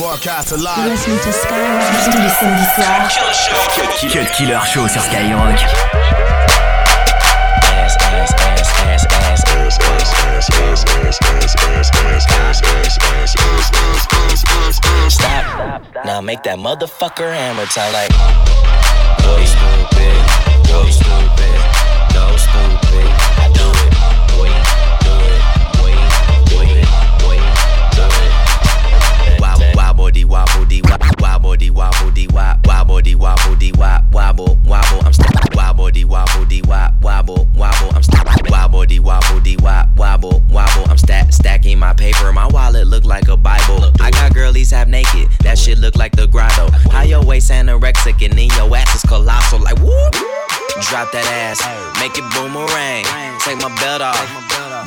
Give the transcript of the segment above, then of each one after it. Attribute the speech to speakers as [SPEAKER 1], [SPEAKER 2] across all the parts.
[SPEAKER 1] Broadcast alive. Listen to Skyrock tous les samedis soirs. Cut Killer Show sur Skyrock.
[SPEAKER 2] Stop. Now make that motherfucker hammer time like. Boy, stupid. Boy, stupid. Go stupid. Wobble, wobble, wobble, wobble, wobble, wobble. I'm still wobble, dee, wobble, wobble, wobble. I'm still wobble, dee, wobble, wobble, wobble. I'm stack stacking my paper. My wallet look like a Bible. I got girlies half naked. That shit look like the grotto. How your waist anorexic and then your ass is colossal. Like whoop. Drop that ass, make it boomerang. Take my belt off.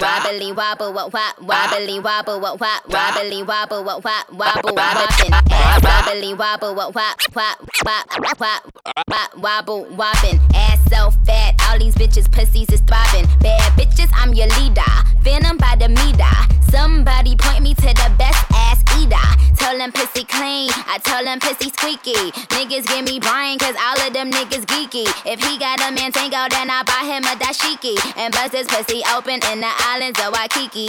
[SPEAKER 3] Wobbly wobble, what wop, wobbly wobble, what wop, wobbly wobble, what wop, wobble wobbin'. Wobbly wobble, what wop, wop, wop, wop, wobble wobbin'. Ass so fat, all these bitches pussies is throbbing. Bad bitches, I'm your leader. Venom by the meter. Somebody point me to the best ass eater. Tell them pussy clean, I tell them pussy squeaky. Niggas give me Brian, cause all of them niggas geeky. If he got a man tango, then I buy him a dashiki. And bust his pussy open in the islands of Waikiki.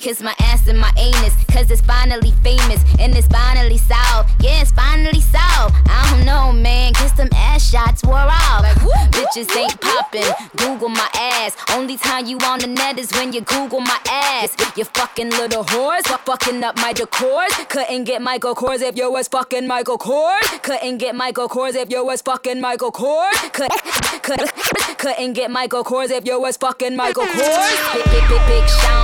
[SPEAKER 3] Kiss my ass and my anus, cause it's finally famous and it's finally solved. Yeah, it's finally solved. I don't know, man, kiss them ass shots wore off. Like, Bitches ain't popping, Google my ass. Only time you on the net is when you Google my ass. You fucking little whores, fucking up my decors. Couldn't get Michael Kors if you was fucking Michael Kors. Couldn't get Michael Kors if you was fucking Michael Kors. Could, could, couldn't get Michael Kors if you was fucking Michael Kors. Big, big, big, big Sean.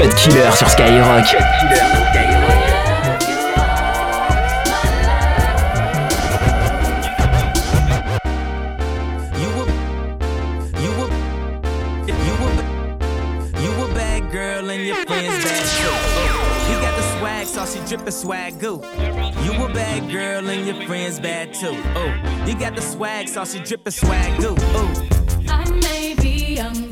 [SPEAKER 1] Cut Killer sur Skyrock. Cut Killer sur Skyrock.
[SPEAKER 2] saucy drippin' swag goo. You a bad girl and your friends bad too. Oh, you got the swag saucy drippin' swag goo. Oh.
[SPEAKER 4] I may be young,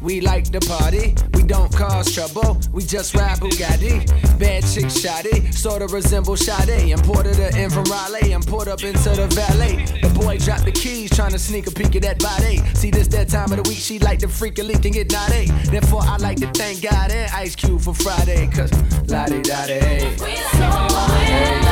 [SPEAKER 5] We like to party, we don't cause trouble, we just ride Bugatti. Bad chick shoddy, sorta resemble Sade. Imported her in from Raleigh and put up into the valet. The boy dropped the keys, trying to sneak a peek at that body. See, this that time of the week, she like to freak a leak and get naughty. Therefore, I like to thank God and Ice Cube for Friday, cause la di da
[SPEAKER 4] I'll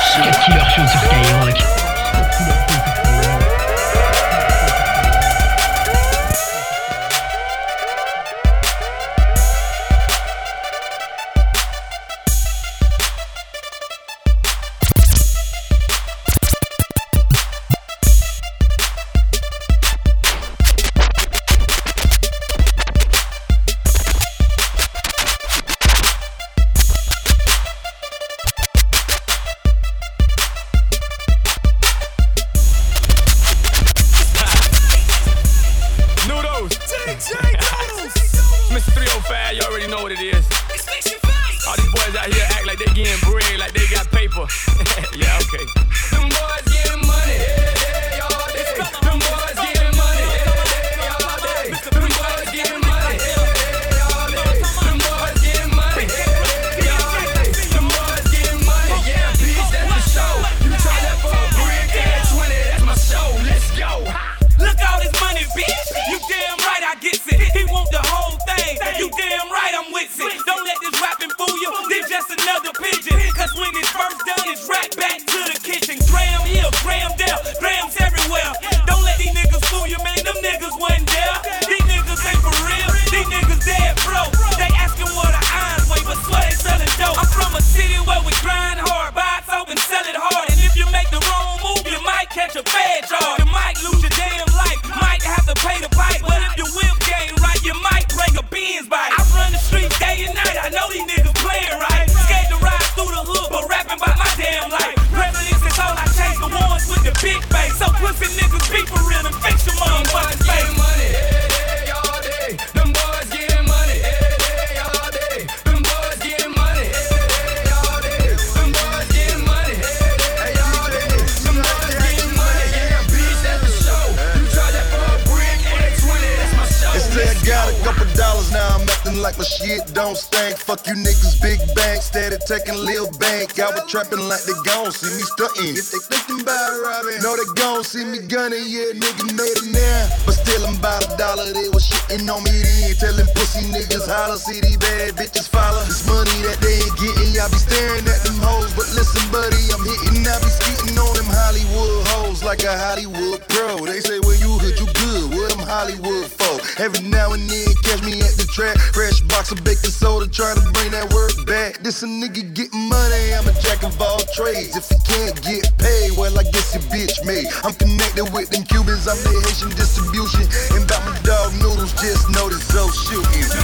[SPEAKER 1] Cut Killer Show sur Skyrock.
[SPEAKER 6] Know what it is.
[SPEAKER 7] Fuck you niggas, big taking lil bank. I was trapping like they gon' see me stunting. If they thinking about robbing, no, they gon' see me gunning. Yeah, nigga made it now. But still, I'm about a dollar. They was shitting on me then. Telling pussy niggas holler, see these bad bitches follow. This money that they ain't getting, y'all be staring at them hoes. But listen, buddy, I'm hitting, I be skeeting on them Hollywood hoes like a Hollywood pro. They say, when you hood, you good. What them Hollywood for? Every now and then, catch me at the track. Fresh box of baking soda, trying to bring that work back. This a nigga getting money, I'm a jack of all trades. If you can't get paid, well, I guess your bitch made. I'm connected with them Cubans, I'm the Haitian distribution. And about my dog noodles, just know this old shooting.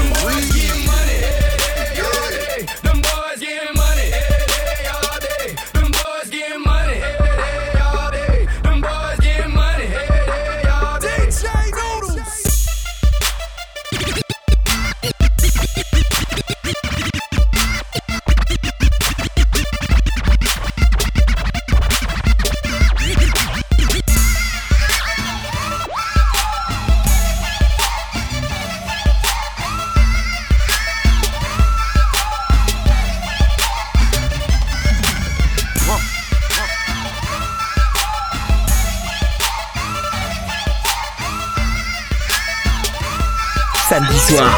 [SPEAKER 1] Samedi soir.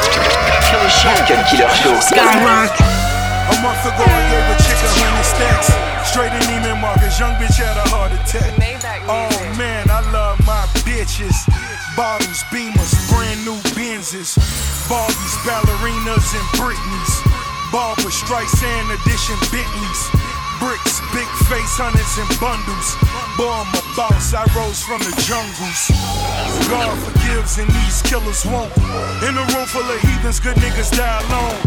[SPEAKER 8] Cut Killer Show.
[SPEAKER 1] Skyrock.
[SPEAKER 9] A month ago, I gave a chick a hundred stacks. Straight in Neiman Marcus, young bitch had a heart attack. Oh man, I love my bitches. Bottles, beamers, brand new Benzes. Barbies, ballerinas, and Britneys. Barbra Streisand edition Bentleys. Bricks, big face hunters and bundles. Boy, I'm a boss, I rose from the jungles. God forgives and these killers won't. In a room full of heathens, good niggas die alone.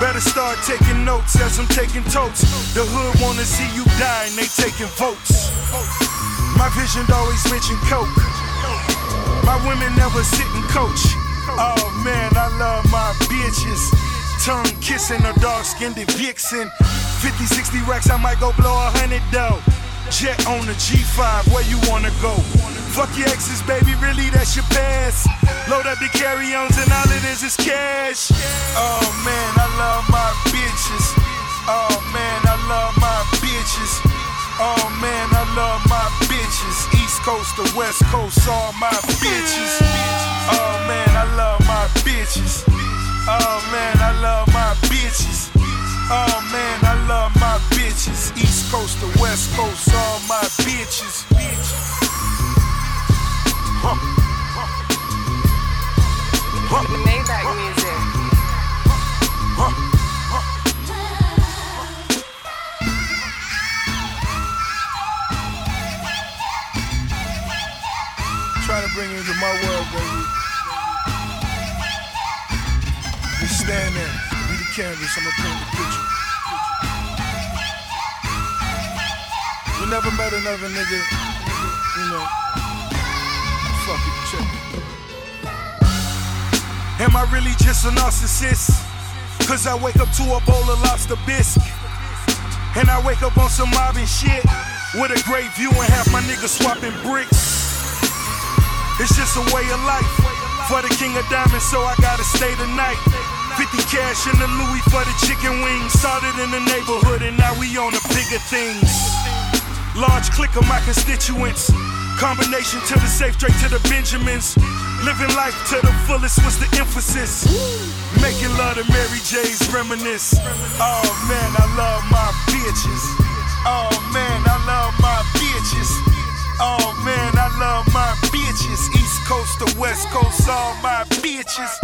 [SPEAKER 9] Better start taking notes as I'm taking totes. The hood wanna see you die and they taking votes. My vision always mention coke. My women never sit and coach. Oh man, I love my bitches. Tongue kissing a dark skinned vixen. 50, 60 racks, I might go blow a hundred dough. Jet on the G5, where you wanna go? Fuck your exes, baby, really that's your past. Load up the carry-ons and all it is is cash. Oh man, I love my bitches. Oh man, I love my bitches. Oh man, I love my bitches. East Coast to West Coast, all my bitches. Oh man, I love my bitches. Oh man, I love my bitches. Oh man, I love my bitches. East Coast to West Coast, all my bitches. Huh. Huh.
[SPEAKER 10] Maybach music.
[SPEAKER 9] Trying to bring you into my world, baby. You stand there, be the canvas, I'ma paint the picture. Never met another nigga, you know. Am I really just a narcissist? Cause I wake up to a bowl of lobster bisque. And I wake up on some mobbing shit. With a great view and half my niggas swapping bricks. It's just a way of life. For the king of diamonds, so I gotta stay the night. 50 cash in the Louis for the chicken wings. Started in the neighborhood and now we on the bigger things. Large clique of my constituents. Combination to the safe, straight to the Benjamins. Living life to the fullest was the emphasis. Making love to Mary J's reminisce. Oh man, I love my bitches. Oh man, I love my bitches. Oh man, I love my bitches. East Coast to West Coast, all my bitches.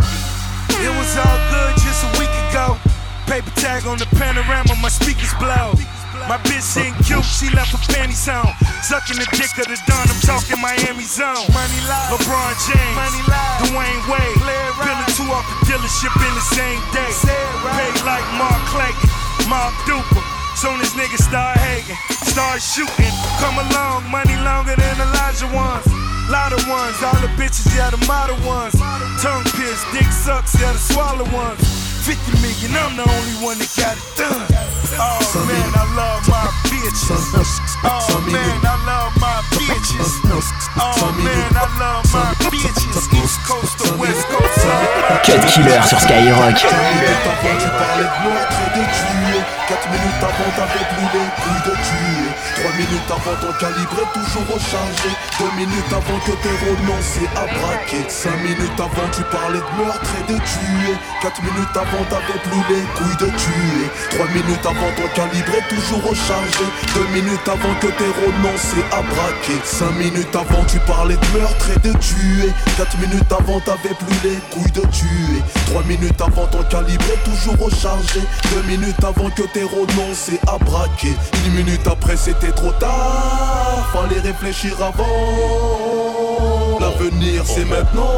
[SPEAKER 9] It was all good just a week ago. Paper tag on the Panamera, my speakers blow. My bitch ain't cute, she left her panties on. Sucking the dick of the dawn, I'm talking Miami zone. Money live. LeBron James, Money live. Dwyane Wade. Billing two off the dealership in the same day. Right. Paid like Mark Clayton, Mark Duper. Soon as niggas start hating, start shooting. Come along, money longer than Elijah ones. Lot of ones, all the bitches, yeah, the model ones. Tongue pierced, dick sucks, yeah, the swallow ones. 50 million, I'm the only one that got it done. Oh man, I love my bitches. Oh man, I love my bitches. Oh man, I love my bitches. East Coast to West Coast.
[SPEAKER 1] Cut Killer sur Skyrock.
[SPEAKER 11] Avant tu parlais de meurtre et de tuer 4 minutes avant t'avais plus les couilles de tuer 3 minutes avant ton calibre est toujours rechargé 2 minutes avant que t'aies renoncé à braquer 5 minutes avant tu parlais de meurtre et de tuer. 4 minutes avant t'avais plus les couilles de tuer. 3 minutes avant ton calibre est toujours rechargé. 2 minutes avant que t'aies renoncé à braquer 5 minutes avant tu parlais de meurtre et de tuer. 4 minutes avant t'avais plus les couilles de tuer. 3 minutes avant ton calibre est toujours rechargé. 2 minutes avant que t'aies renoncé à braquer 1 minute après c'était trop tard. Fallait réfléchir avant L'avenir c'est maintenant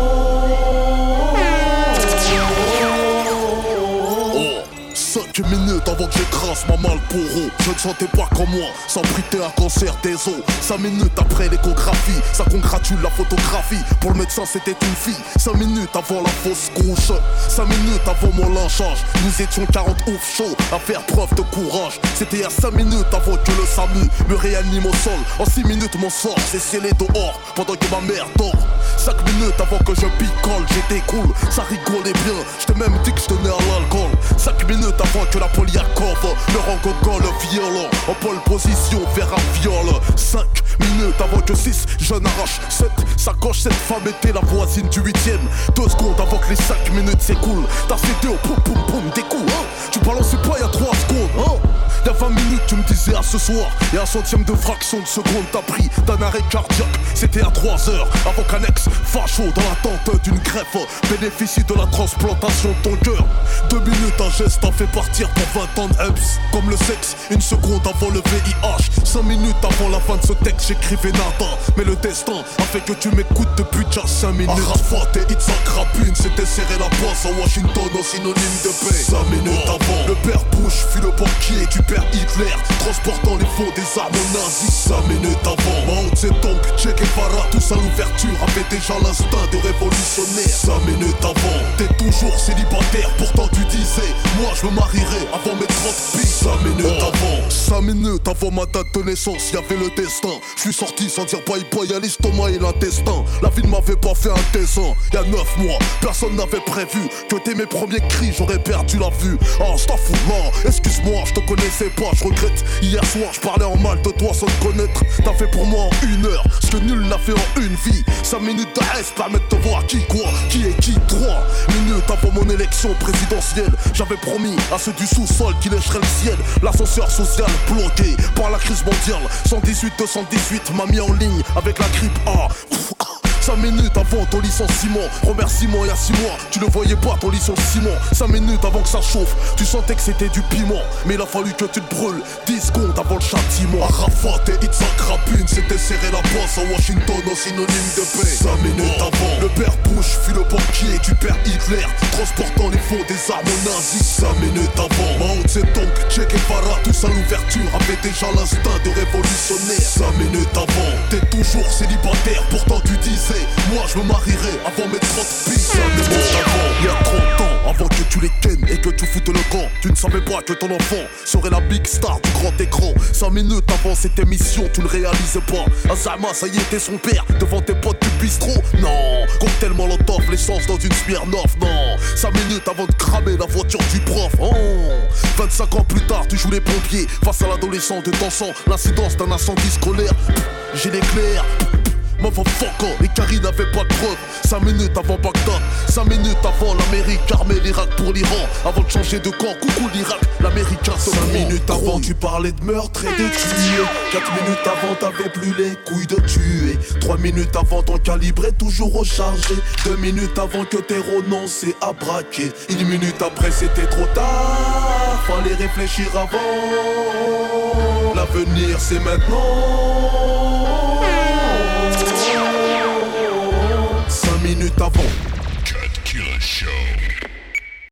[SPEAKER 12] 5 minutes avant que j'écrase ma Malboro Je ne sentais pas comme moi, sans briter un cancer des os. 5 minutes après l'échographie, ça congratule la photographie. Pour le médecin c'était une fille. 5 minutes avant la fausse couche. 5 minutes avant mon lynchage. Nous étions 40 ouf chauds à faire preuve de courage. C'était à 5 minutes avant que le SAMU me réanime au sol. En 6 minutes mon sort s'est scellé dehors Pendant que ma mère dort. 5 minutes avant que je picole, j'étais cool, ça rigolait bien. Je t'ai même dit que je tenais à l'alcool. 5 minutes avant que la poliakov me rend gogol violent. En pole position vers un viol. 5 minutes avant que 6 jeunes arrachent 7 sacoches, cette femme était la voisine du 8ème 2 secondes avant que les 5 minutes s'écoulent. T'as cédé au poum poum poum des coups hein. Tu balançais pas il y a 3 secondes hein Y'a 20 minutes Tu me disais à ce soir, et un centième de fraction de seconde t'as pris d'un arrêt cardiaque. C'était à 3 heures avant qu'un ex facho dans l'attente d'une greffe bénéficie de la transplantation de ton cœur. Deux minutes, un geste t'en fait partir pour 20 ans de Comme le sexe, une seconde avant le VIH. Cinq minutes avant la fin de ce texte, j'écrivais nada. Mais le destin a fait que tu m'écoutes depuis déjà 5 minutes. Arafat et Itzhak Rabin s'étaient serré la poisse à Washington au synonyme de paix. 5 minutes avant, le père Bush fut le banquier du père Hitler, transportant les faux des armes nazis. 5 minutes avant, Mao Zedong, Che Guevara, tous à l'ouverture avaient déjà l'instinct de révolutionnaire. 5 minutes avant, t'es toujours célibataire, pourtant tu disais, moi je me marierai avant mes 30 piges. 5 minutes avant, 5 minutes avant ma date de naissance, y avait le destin. Je suis sorti sans dire bye bye à l'estomac et l'intestin. La vie ne m'avait pas fait un dessin. Y a 9 mois, personne n'avait prévu que dès mes premiers cris, j'aurais perdu la vue. Oh, c'est non, excuse-moi, je te connaissais pas, je regrette. Hier soir, je parlais en mal de toi sans te connaître. T'as fait pour moi en une heure ce que nul n'a fait en une vie. 5 minutes d'arrêt permettent de voir qui quoi, qui est qui, 3 minutes avant mon élection présidentielle. J'avais promis à ceux du sous-sol qui lècheraient le ciel. L'ascenseur social bloqué par la crise mondiale. 118-218 m'a mis en ligne avec la grippe A. 5 minutes avant ton licenciement, remerciement il y a 6 mois, tu ne voyais pas ton licenciement. 5 minutes avant que ça chauffe, tu sentais que c'était du piment. Mais il a fallu que tu te brûles 10 secondes avant le châtiment. Arafat et Itzhak Rabin s'étaient serré la bosse à Washington au synonyme de paix. 5 minutes avant, le père Bush fut le banquier du père Hitler, transportant les faux des armes nazis. 5 minutes avant, Mao Zedong, Che Guevara, tous à l'ouverture avaient déjà l'instinct de révolutionnaire. 5 minutes avant, t'es toujours célibataire, pourtant tu disais moi je me marierai avant mes 30 piges. Il y a 30 ans avant que tu les kennes et que tu foutes le camp. Tu ne savais pas que ton enfant serait la big star du grand écran. 5 minutes avant cette émission tu ne réalisais pas. Azama ça y était son père. Devant tes potes du bistrot Non Cocktail molotov l'essence dans une Smirnoff Non 5 minutes avant de cramer la voiture du prof. Oh 25 ans plus tard tu joues les pompiers. Face à l'adolescent de ton sang L'incidence d'un incendie scolaire. J'ai l'éclair Motherfucker, les caries n'avaient pas de preuves. 5 minutes avant Bagdad, 5 minutes avant l'Amérique armée l'Irak pour l'Iran. Avant de changer de camp, coucou l'Irak, l'Américain se 5 minutes avant tu parlais de meurtre et de tuer. 4 minutes avant t'avais plus les couilles de tuer. 3 minutes avant ton calibre est toujours rechargé. 2 minutes avant que t'aies renoncé à braquer Une minute après c'était trop tard. Fallait réfléchir avant. L'avenir c'est maintenant minutes avant. Cut Killer Show.